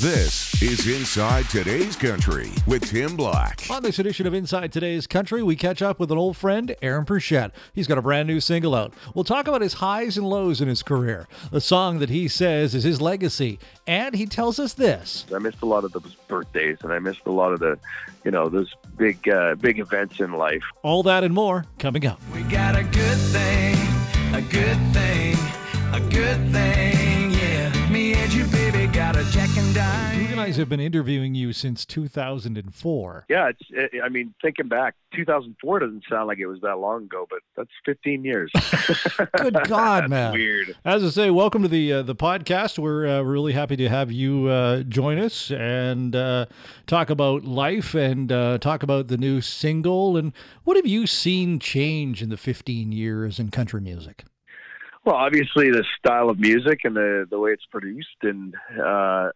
This is Inside Today's Country with Tim Black. On this edition of Inside Today's Country, we catch up with an old friend, Aaron Pritchett. He's got a brand new single out. We'll talk about his highs and lows in his career, the song that he says is his legacy, and he tells us this. I missed a lot of those birthdays, and I missed a lot of the, you know, those big, uh, big events in life. All that and more coming up. We got a good thing, a good thing, a good thing, Jack and You guys have been interviewing you since 2004. Yeah, it's. It, I mean, thinking back, 2004 doesn't sound like it was that long ago, but that's 15 years. Good God, man. Weird. As I say, welcome to the uh, the podcast. We're uh, really happy to have you uh, join us and uh, talk about life and uh, talk about the new single. And what have you seen change in the 15 years in country music? Well, obviously the style of music and the the way it's produced, and uh,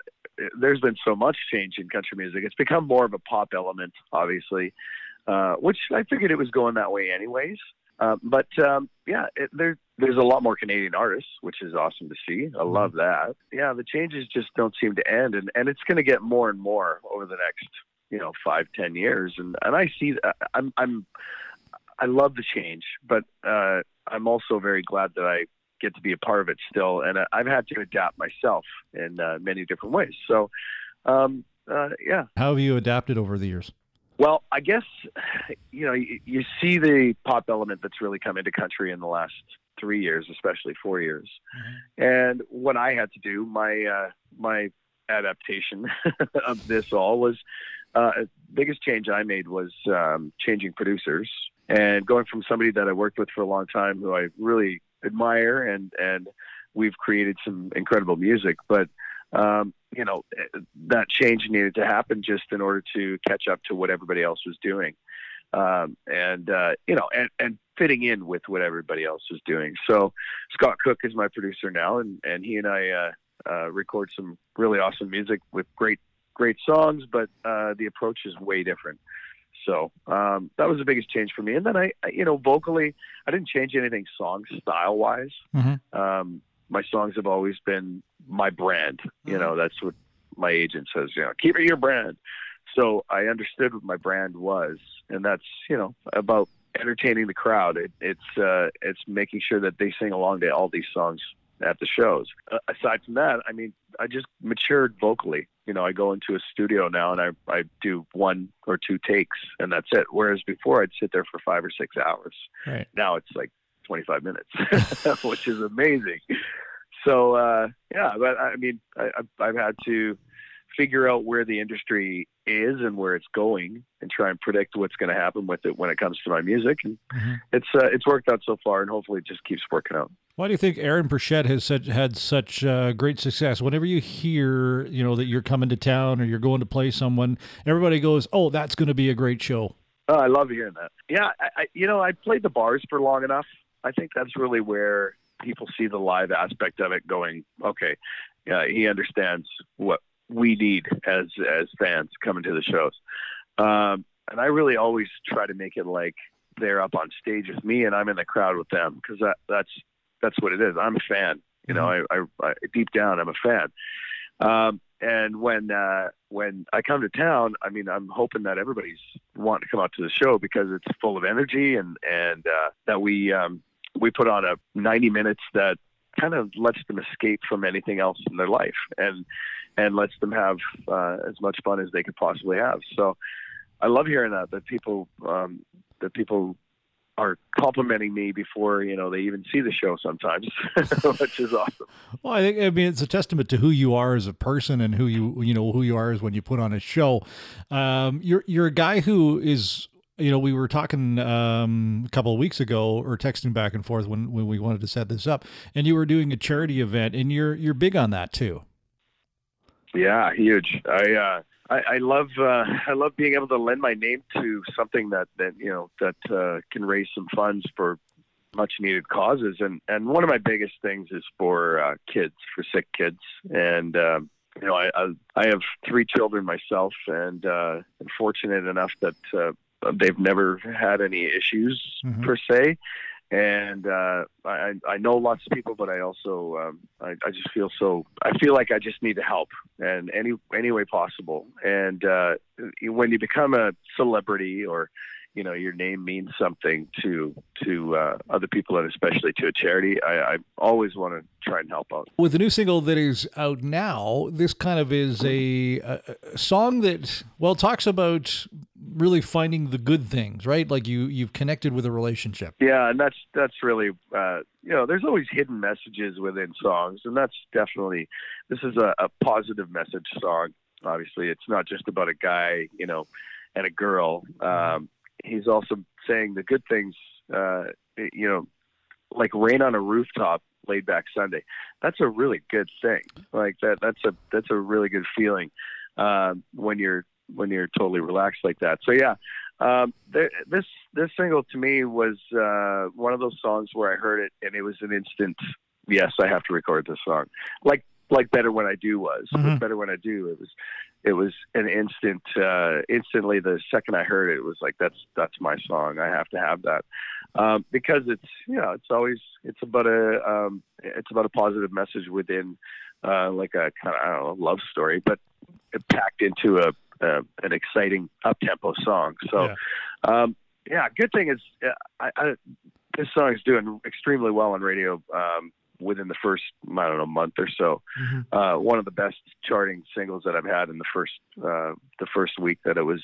there's been so much change in country music. It's become more of a pop element, obviously, uh, which I figured it was going that way anyways. Uh, but um, yeah, it, there there's a lot more Canadian artists, which is awesome to see. I love that. Yeah, the changes just don't seem to end, and and it's going to get more and more over the next you know five ten years, and and I see that I'm I'm I love the change, but uh, I'm also very glad that I get to be a part of it still, and uh, I've had to adapt myself in uh, many different ways. So, um, uh, yeah. How have you adapted over the years? Well, I guess you know you, you see the pop element that's really come into country in the last three years, especially four years. And what I had to do, my uh, my adaptation of this all was uh, biggest change I made was um, changing producers and going from somebody that I worked with for a long time, who I really admire, and and we've created some incredible music, but um, you know that change needed to happen just in order to catch up to what everybody else was doing um, and uh, you know, and, and fitting in with what everybody else was doing. So Scott Cook is my producer now, and and he and I uh, uh, record some really awesome music with great great songs, but uh, the approach is way different. So um, that was the biggest change for me. And then I, I you know, vocally, I didn't change anything song style wise. Mhm. Um, my songs have always been my brand. You know, that's what my agent says. You know, keep it your brand. So I understood what my brand was, and that's you know about entertaining the crowd. It, it's uh, it's making sure that they sing along to all these songs at the shows. Uh, aside from that, I mean, I just matured vocally. You know, I go into a studio now and I I do one or two takes, and that's it. Whereas before, I'd sit there for five or six hours. Right. Now it's like 25 minutes, which is amazing. So uh, yeah, but I mean, I, I've, had to figure out where the industry is and where it's going, and try and predict what's going to happen with it when it comes to my music. And Mhm. it's uh, it's worked out so far, and hopefully it just keeps working out. Why do you think Aaron Pritchett has such, had such uh, great success? Whenever you hear, you know, that you're coming to town or you're going to play someone, everybody goes, "Oh, that's going to be a great show." Oh, I love hearing that. Yeah, I, I, you know, I played the bars for long enough. I think that's really where people see the live aspect of it. Going, okay, yeah, he understands what we need as as fans coming to the shows. Um, and I really always try to make it like they're up on stage with me and I'm in the crowd with them because that that's that's what it is. I'm a fan. You know, I, I, I deep down I'm a fan. Um, and when uh, when I come to town, I mean, I'm hoping that everybody's wanting to come out to the show because it's full of energy and and uh, that we um, we put on a 90 minutes that kind of lets them escape from anything else in their life and and lets them have uh, as much fun as they could possibly have. So I love hearing that that people um, that people are complimenting me before you know they even see the show sometimes, which is awesome. Well, I think I mean it's a testament to who you are as a person and who you you know who you are as when you put on a show. Um, you're you're a guy who is you know we were talking um, a couple of weeks ago or texting back and forth when when we wanted to set this up, and you were doing a charity event, and you're you're big on that too. Yeah, huge. I uh, I, I love uh, I love being able to lend my name to something that that you know that uh, can raise some funds for much needed causes. And and one of my biggest things is for uh, kids for sick kids. And um, you know I, I I have three children myself and uh, I'm fortunate enough that uh, they've never had any issues Mhm. per se and uh, I, I know lots of people, but I also um, I, I just feel so I feel like I just need to help and any any way possible. And uh, when you become a celebrity or you know your name means something to to uh, other people and especially to a charity, I, I always want to try and help out. With the new single that is out now, this kind of is a, a, song that well talks about really finding the good things, right? Like you you've connected with a relationship. Yeah, and that's that's really uh, you know there's always hidden messages within songs, and that's definitely this is a, a positive message song. Obviously, it's not just about a guy, you know, and a girl. Um, he's also saying the good things, uh, you know, like rain on a rooftop, laid back Sunday. That's a really good thing. Like that, that's a that's a really good feeling um, when you're when you're totally relaxed like that. So yeah, um, th- this this single to me was uh, one of those songs where I heard it and it was an instant. Yes, I have to record this song. Like like better when I do was Mhm. better when I do. It was it was an instant. Uh, instantly, the second I heard it, it was like that's that's my song. I have to have that um, because it's you know it's always it's about a um, it's about a positive message within uh, like a kind of I don't know love story, but packed into a, a an exciting up tempo song. So. Yeah. Um, yeah, good thing is uh, I, I, this song is doing extremely well on radio um, within the first I don't know month or so. Uh, one of the best charting singles that I've had in the first uh, the first week that it was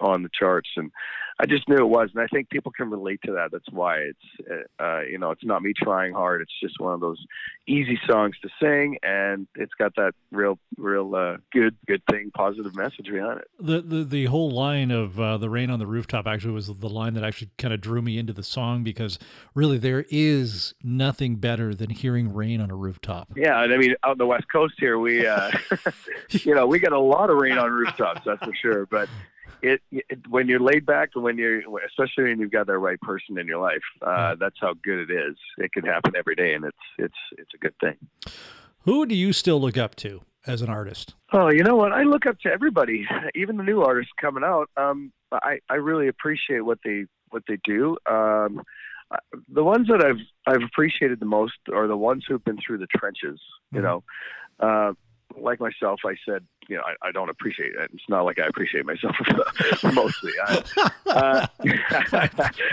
on the charts, and I just knew it was, and I think people can relate to that. That's why it's uh, uh, you know it's not me trying hard. It's just one of those easy songs to sing, and it's got that real real uh, good good thing, positive message behind it. The, the the whole line of uh, the rain on the rooftop actually was the line that actually kind of drew me into the song because really there is nothing better than hearing rain on a rooftop. Yeah, and I mean, out on the West Coast here, we, uh, you know, we get a lot of rain on rooftops, that's for sure. But it, it when you're laid back and when you're, especially when you've got the right person in your life, uh, that's how good it is. It can happen every day, and it's it's it's a good thing. Who do you still look up to as an artist? Oh, you know what? I look up to everybody, even the new artists coming out. Um, I I really appreciate what they what they do. Um, the ones that I've I've appreciated the most are the ones who've been through the trenches. You Mhm. know, uh, like myself, I said, you know, I, I don't appreciate it. It's not like I appreciate myself mostly. I, uh,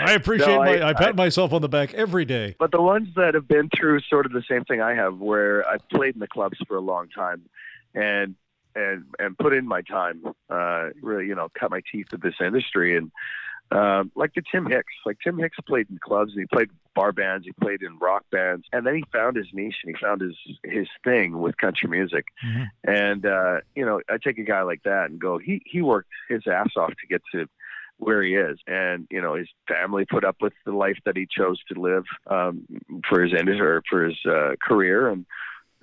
I appreciate No, my I- I, pat myself on the back every day. but the ones that have been through sort of the same thing I have, where I've played in the clubs for a long time, and and and put in my time, uh, really, you know, cut my teeth at this industry, and um, like the Tim Hicks, like Tim Hicks played in clubs, and he played bar bands, he played in rock bands, and then he found his niche and he found his his thing with country music, Mhm. and uh, you know, I take a guy like that and go, he he worked his ass off to get to where he is. And you know his family put up with the life that he chose to live um, for his end or for his uh, career. And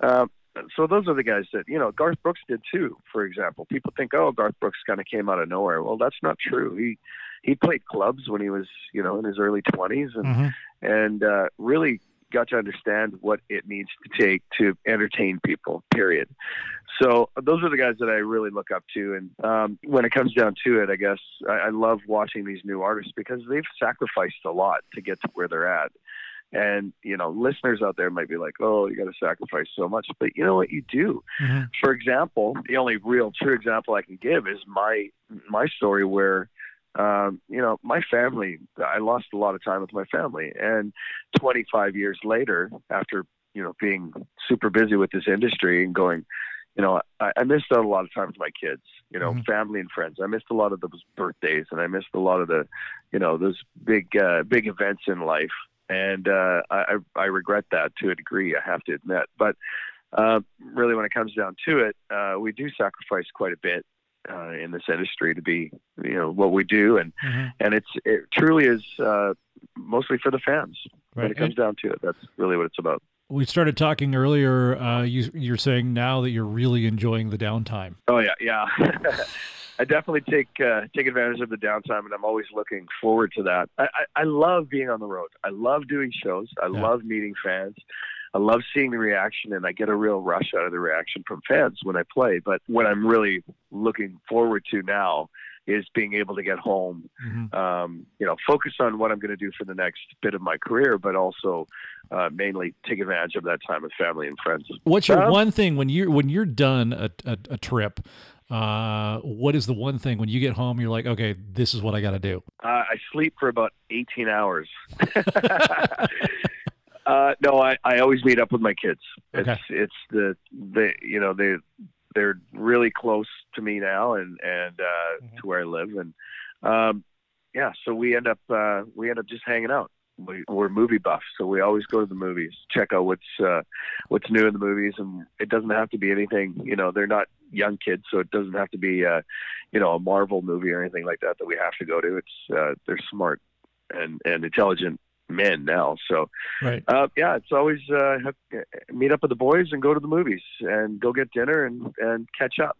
um, so those are the guys that you know Garth Brooks did too for example. People think oh Garth Brooks kind of came out of nowhere. Well that's not true. He he played clubs when he was you know in his early 20s and Mhm. and uh, really got to understand what it needs to take to entertain people. Period. So those are the guys that I really look up to. And um, when it comes down to it, I guess I, I love watching these new artists because they've sacrificed a lot to get to where they're at. And you know, listeners out there might be like, "Oh, you got to sacrifice so much," but you know what? You do. Mhm. For example, the only real true example I can give is my my story where um, you know, my family, I lost a lot of time with my family. And 25 years later, after, you know, being super busy with this industry and going, you know, I, I missed out a lot of time with my kids, you know, Mhm. family and friends. I missed a lot of those birthdays and I missed a lot of the, you know, those big, uh, big events in life. And uh, I, I I regret that to a degree, I have to admit. But uh, really, when it comes down to it, uh, we do sacrifice quite a bit uh, in this industry to be, you know, what we do, and Mhm. and it's it truly is uh, mostly for the fans. When it comes down to it, that's really what it's about. We started talking earlier. Uh, you, you're saying now that you're really enjoying the downtime. Oh yeah, yeah. I definitely take uh, take advantage of the downtime, and I'm always looking forward to that. I, I, I love being on the road. I love doing shows. I Yeah. love meeting fans. I love seeing the reaction, and I get a real rush out of the reaction from fans when I play. But what I'm really looking forward to now is being able to get home, Mhm. um, you know, focus on what I'm going to do for the next bit of my career, but also uh, mainly take advantage of that time with family and friends. What's your Um, one thing when you when you're done a, a, a trip? Uh, what is the one thing when you get home you're like, okay, this is what I got to do? Uh, I sleep for about 18 hours. uh, no, I, I always meet up with my kids. It's Okay. it's the they you know they they're really close to me now and and uh, Mhm. to where I live and um, yeah, so we end up uh, we end up just hanging out. We, we're movie buffs, so we always go to the movies, check out what's uh, what's new in the movies, and it doesn't have to be anything. You know, they're not young kids, so it doesn't have to be uh, you know a Marvel movie or anything like that that we have to go to. It's uh, they're smart and and intelligent men now, so Right. uh, yeah, it's always uh, have, meet up with the boys and go to the movies and go get dinner and and catch up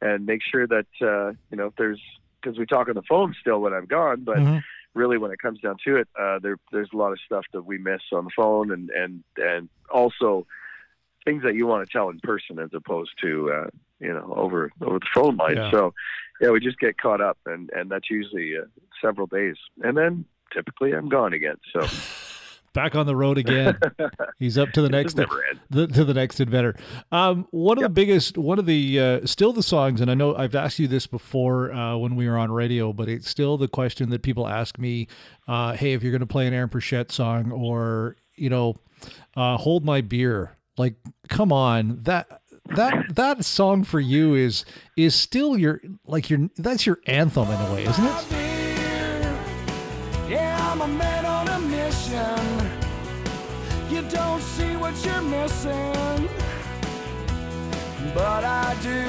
and make sure that uh, you know if there's because we talk on the phone still when I'm gone, but Mhm. really when it comes down to it, uh, there there's a lot of stuff that we miss on the phone and and and also things that you want to tell in person as opposed to uh, you know over over the phone line. Yeah. So yeah, we just get caught up and and that's usually uh, several days, and then typically I'm gone again. So Back on the road again. He's up to the next the, to the next inventor. Um, one of the biggest, one of the uh, still the songs, and I know I've asked you this before uh, when we were on radio, but it's still the question that people ask me: uh, Hey, if you're going to play an Aaron Pritchett song, or you know, uh, "Hold My Beer," like, come on, that that that song for you is is still your like your that's your anthem in a way, isn't it? Yeah, I'm a man on a mission. You don't see what you're missing, but I do.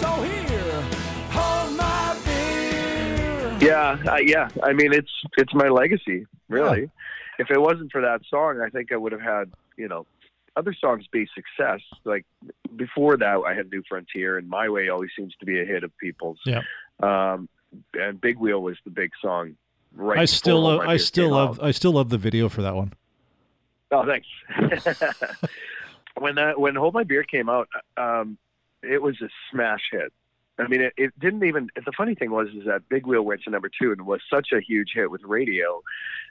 So here, hold my beer. Yeah, yeah. I mean, it's it's my legacy, really. If it wasn't for that song, I think I would have had you know other songs be success. Like before that, I had New Frontier, and My Way always seems to be a hit of people's. Yeah. Um, and Big Wheel was the big song. Right. I still love, I still love, out. I still love the video for that one. Oh, thanks. when that when Hold My Beer came out, um, it was a smash hit. I mean, it, it didn't even. The funny thing was is that Big Wheel went to number two and was such a huge hit with radio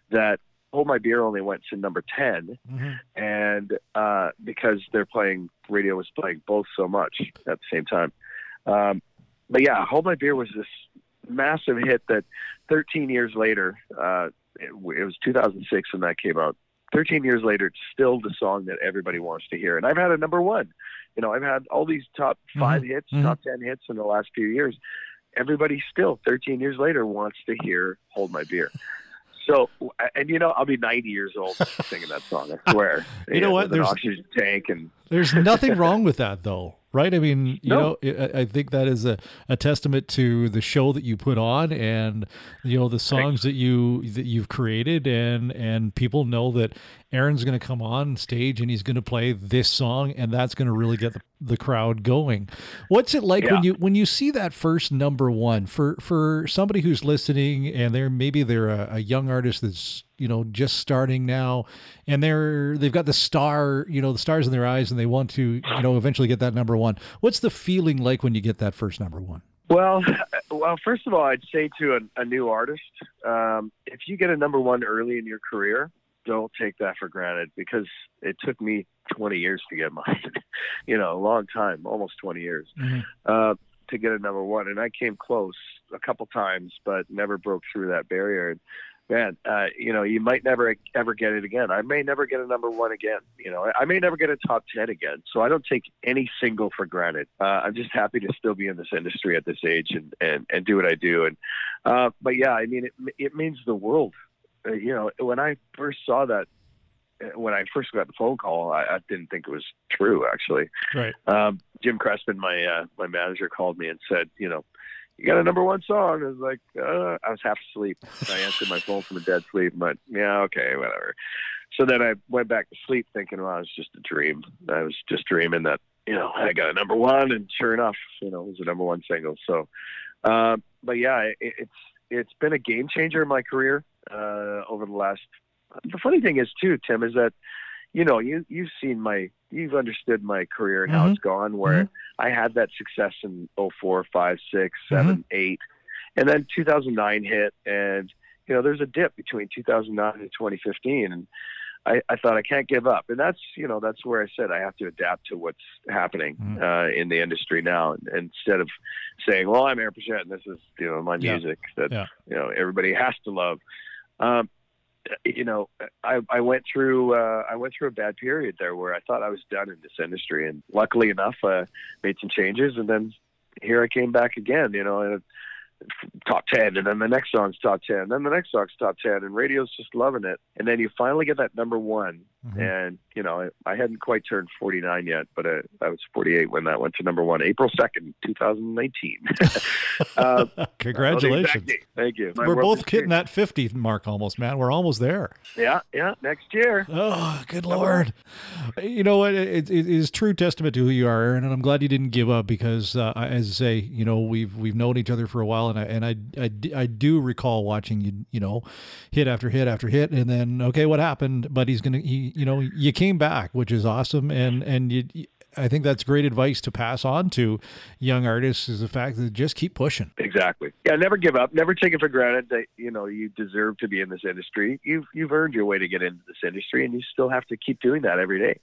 that Hold My Beer only went to number ten, and uh, because they're playing radio was playing both so much at the same time. Um, but yeah, Hold My Beer was this massive hit that 13 years later, uh, it, it was 2006 when that came out. 13 years later, it's still the song that everybody wants to hear. And I've had a number one. You know, I've had all these top 5 hits, mhm. top 10 hits in the last few years. Everybody still, 13 years later, wants to hear Hold My Beer. So, and you know, I'll be 90 years old singing that song, I swear. You know what? With an There's- oxygen tank and There's nothing wrong with that, though, right? I mean, you No. know, I, I think that is a, a testament to the show that you put on, and you know the songs that you that you've created, and and people know that Aaron's going to come on stage and he's going to play this song, and that's going to really get the, the crowd going. What's it like when you when you see that first number one for for somebody who's listening, and they're maybe they're a, a young artist that's you know just starting now and they're they've got the star you know the stars in their eyes and they want to you know eventually get that number one what's the feeling like when you get that first number one Well, well, first of all, I'd say to a, a new artist, um, if you get a number one early in your career, don't take that for granted because it took me 20 years to get mine. you know, a long time, almost 20 years, uh, to get a number one. And I came close a couple times, but never broke through that barrier. And man, uh, you know, you might never ever get it again. I may never get a number one again. You know, I, may never get a top 10 again. So I don't take any single for granted. Uh, I'm just happy to still be in this industry at this age and, and, and do what I do. And, uh, but yeah, I mean, it, it means the world. Uh, you know, when I first saw that, uh, when I first got the phone call, I, I didn't think it was true. Actually, right um, Jim Crespin, my uh, my manager, called me and said, you know, you got a number one song. I was like, uh, I was half asleep. I answered my phone from a dead sleep, but yeah, okay, whatever. So then I went back to sleep thinking, well, it was just a dream. I was just dreaming that, you know, I got a number one, and sure enough, you know, it was a number one single. So, um, but yeah, it, it's it's been a game changer in my career uh, over the last. The funny thing is too, Tim, is that you know you you've seen my you've understood my career and how Mhm. it's gone. Where I had that success in 04, 5, 6, 7, 8. And then 2009 hit, and, you know, there's a dip between 2009 and 2015. And I, I thought I can't give up. And that's, you know, that's where I said I have to adapt to what's happening Mhm. uh, in the industry now. And, and instead of saying, well, I'm Aaron Pritchett and this is, you know, my Yeah. music that, Yeah. you know, everybody has to love. Um, you know, I, I went through uh, I went through a bad period there where I thought I was done in this industry, and luckily enough, uh, made some changes, and then here I came back again. You know, and top ten, and then the next song's top ten, then the next song's top ten, and radio's just loving it. And then you finally get that number one, Mhm. and you know, I, I hadn't quite turned forty nine yet, but uh, I was forty eight when that went to number one, April second, two thousand nineteen. uh, Congratulations. Thank you. My We're both hitting that 50 mark almost, man. We're almost there. Yeah, yeah. Next year. Oh, good Number lord! You know what? It, it is true testament to who you are, Aaron, and I'm glad you didn't give up because, uh, as I say, you know we've we've known each other for a while, and I and I, I, I do recall watching you, you know, hit after hit after hit, and then okay, what happened? But he's gonna, he, you know, you came back, which is awesome, and and you. I think that's great advice to pass on to young artists is the fact that just keep pushing. Exactly. Yeah, never give up. Never take it for granted that you know you deserve to be in this industry. You've you've earned your way to get into this industry, and you still have to keep doing that every day.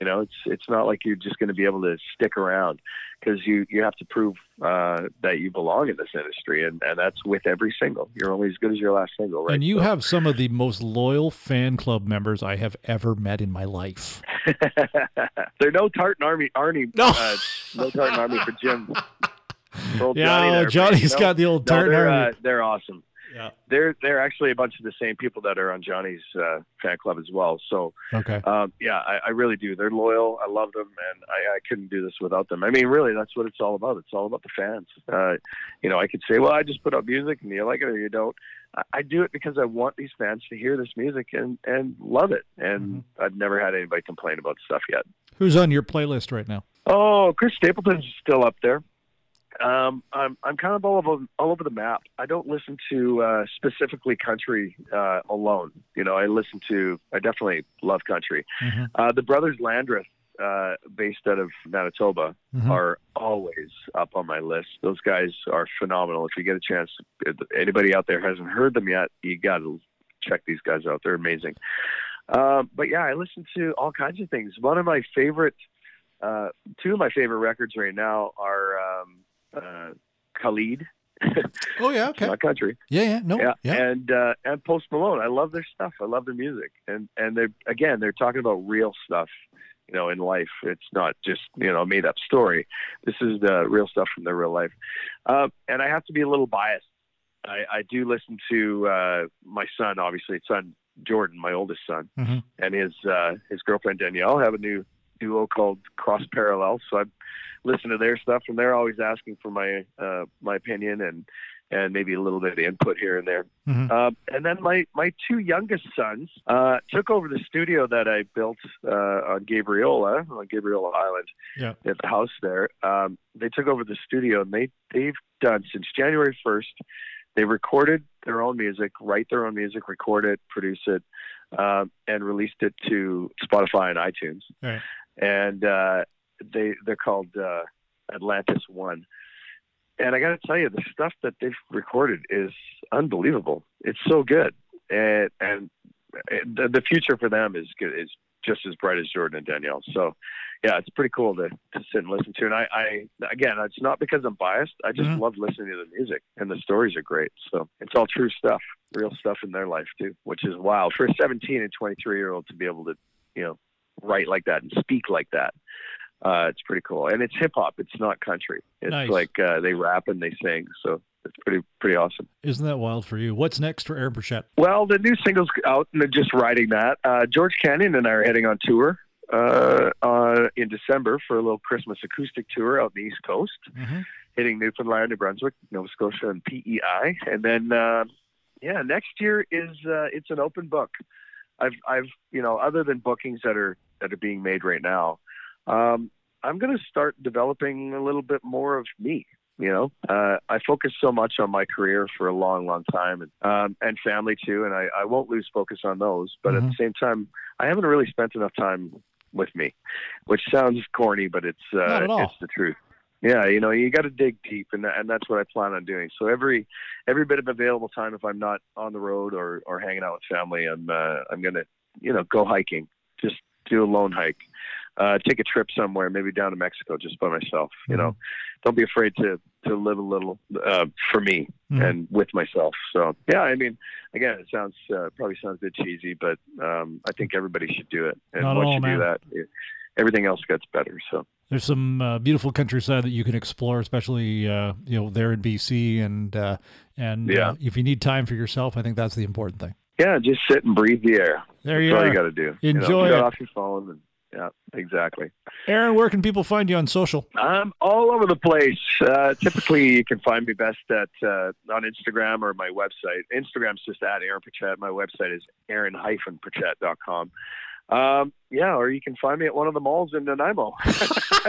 You know, it's it's not like you're just going to be able to stick around because you you have to prove uh, that you belong in this industry, and and that's with every single. You're only as good as your last single, right? And you So- have some of the most loyal fan club members I have ever met in my life. They're no tartan army, Arnie. No. uh, no tartan army for Jim. Yeah, Johnny there, but, Johnny's you know, got the old no, tartan they're, army. uh, they're awesome. Yeah. they're they're actually a bunch of the same people that are on Johnny's uh, fan club as well. So Okay. um, yeah, I, I really do. They're loyal. I love them, and I, I couldn't do this without them. I mean, really, that's what it's all about. It's all about the fans. Uh, you know, I could say, well, I just put out music, and you like it or you don't. I, I do it because I want these fans to hear this music and and love it. And I've never had anybody complain about stuff yet. Who's on your playlist right now? Oh, Chris Stapleton's still up there. Um, I'm I'm kind of all over all over the map. I don't listen to uh, specifically country uh, alone. You know, I listen to. I definitely love country. Mhm. Uh, the brothers Landreth, uh, based out of Manitoba, Mhm. are always up on my list. Those guys are phenomenal. If you get a chance, anybody out there hasn't heard them yet, you got to check these guys out. They're amazing. Um, but yeah, I listen to all kinds of things. One of my favorite, uh, two of my favorite records right now are um, uh, Khalid, Oh yeah. Okay. not country, Yeah. Yeah. No. yeah, Yeah. and uh, and Post Malone. I love their stuff. I love their music, and and they're again they're talking about real stuff, you know, in life. It's not just you know a made up story. This is the real stuff from their real life, uh, and I have to be a little biased. I, I do listen to uh, my son, obviously, son Jordan, my oldest son, Mhm. and his uh, his girlfriend Danielle have a new duo called Cross Parallel. So I listen to their stuff, and they're always asking for my uh, my opinion and and maybe a little bit of input here and there. Mhm. Um, and then my my two youngest sons uh, took over the studio that I built uh, on Gabriola on Gabriola Island Yeah. at the house there. Um, they took over the studio, and they they've done since January first. They recorded their own music, write their own music, record it, produce it, um, and released it to Spotify and iTunes. Right. And uh, they they're called uh, Atlantis One. And I got to tell you, the stuff that they've recorded is unbelievable. It's so good, and and the, the future for them is good, is just as bright as Jordan and Danielle. So, yeah, it's pretty cool to, to sit and listen to. And I, I again, it's not because I'm biased. I just Mhm. love listening to the music, and the stories are great. So it's all true stuff, real stuff in their life too, which is wild for a 17 and 23 year old to be able to, you know, write like that and speak like that. Uh, it's pretty cool, and it's hip hop. It's not country. It's Nice. like uh, they rap and they sing. So it's pretty pretty awesome. Isn't that wild for you? What's next for Aaron Pritchett? Well, the new single's out, and they're just writing that. Uh, George Canyon and I are heading on tour uh, uh, in December for a little Christmas acoustic tour out in the East Coast, Mm-hmm. hitting Newfoundland, New Brunswick, Nova Scotia, and PEI. And then, uh, yeah, next year is uh, it's an open book. I've, I've, you know, other than bookings that are that are being made right now, um, I'm going to start developing a little bit more of me. You know, uh, I focused so much on my career for a long, long time, and um, and family too, and I, I won't lose focus on those. But at Mhm. the same time, I haven't really spent enough time with me, which sounds corny, but it's uh, at it's the truth. Yeah, you know, you got to dig deep, and that, and that's what I plan on doing. So every every bit of available time, if I'm not on the road or or hanging out with family, I'm uh, I'm gonna you know go hiking, just do a lone hike, uh, take a trip somewhere, maybe down to Mexico, just by myself. You know, don't be afraid to to live a little uh, for me Mhm. and with myself. So yeah, I mean, again, it sounds uh, probably sounds a bit cheesy, but um, I think everybody should do it. And Not once all, you man. do that, it, everything else gets better. So There's some uh, beautiful countryside that you can explore, especially uh, you know there in BC, and uh, and Yeah. uh, if you need time for yourself, I think that's the important thing. yeah, just sit and breathe the air. There That's you all are, you got to do. You know, Enjoy get it. off your phone. And, yeah, exactly. Aaron. Where can people find you on social? I'm all over the place. Uh, typically, you can find me best at uh, on Instagram or my website. Instagram's just at Aaron Pritchett. My website is aaron-pritchett.com. Um, yeah, or you can find me at one of the malls in Nanaimo.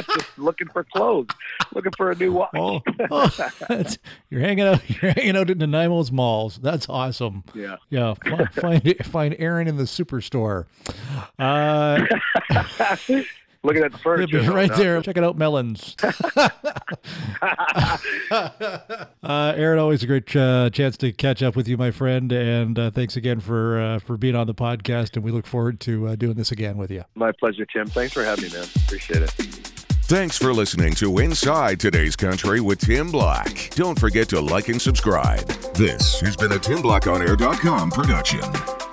just looking for clothes, looking for a new watch. Oh, oh, you're hanging out. You're hanging out at Nanaimo's malls. That's awesome. Yeah. Yeah, find find, find Aaron in the superstore. Uh, looking at the it'll furniture. be right there. Check it out, melons. uh, Aaron, always a great uh, chance to catch up with you, my friend, and uh, thanks again for uh, for being on the podcast. And we look forward to uh, doing this again with you. My pleasure, Tim. Thanks for having me, man. Appreciate it. Thanks for listening to Inside Today's Country with Tim Black. Don't forget to like and subscribe. This has been a TimBlackOnAir.com production.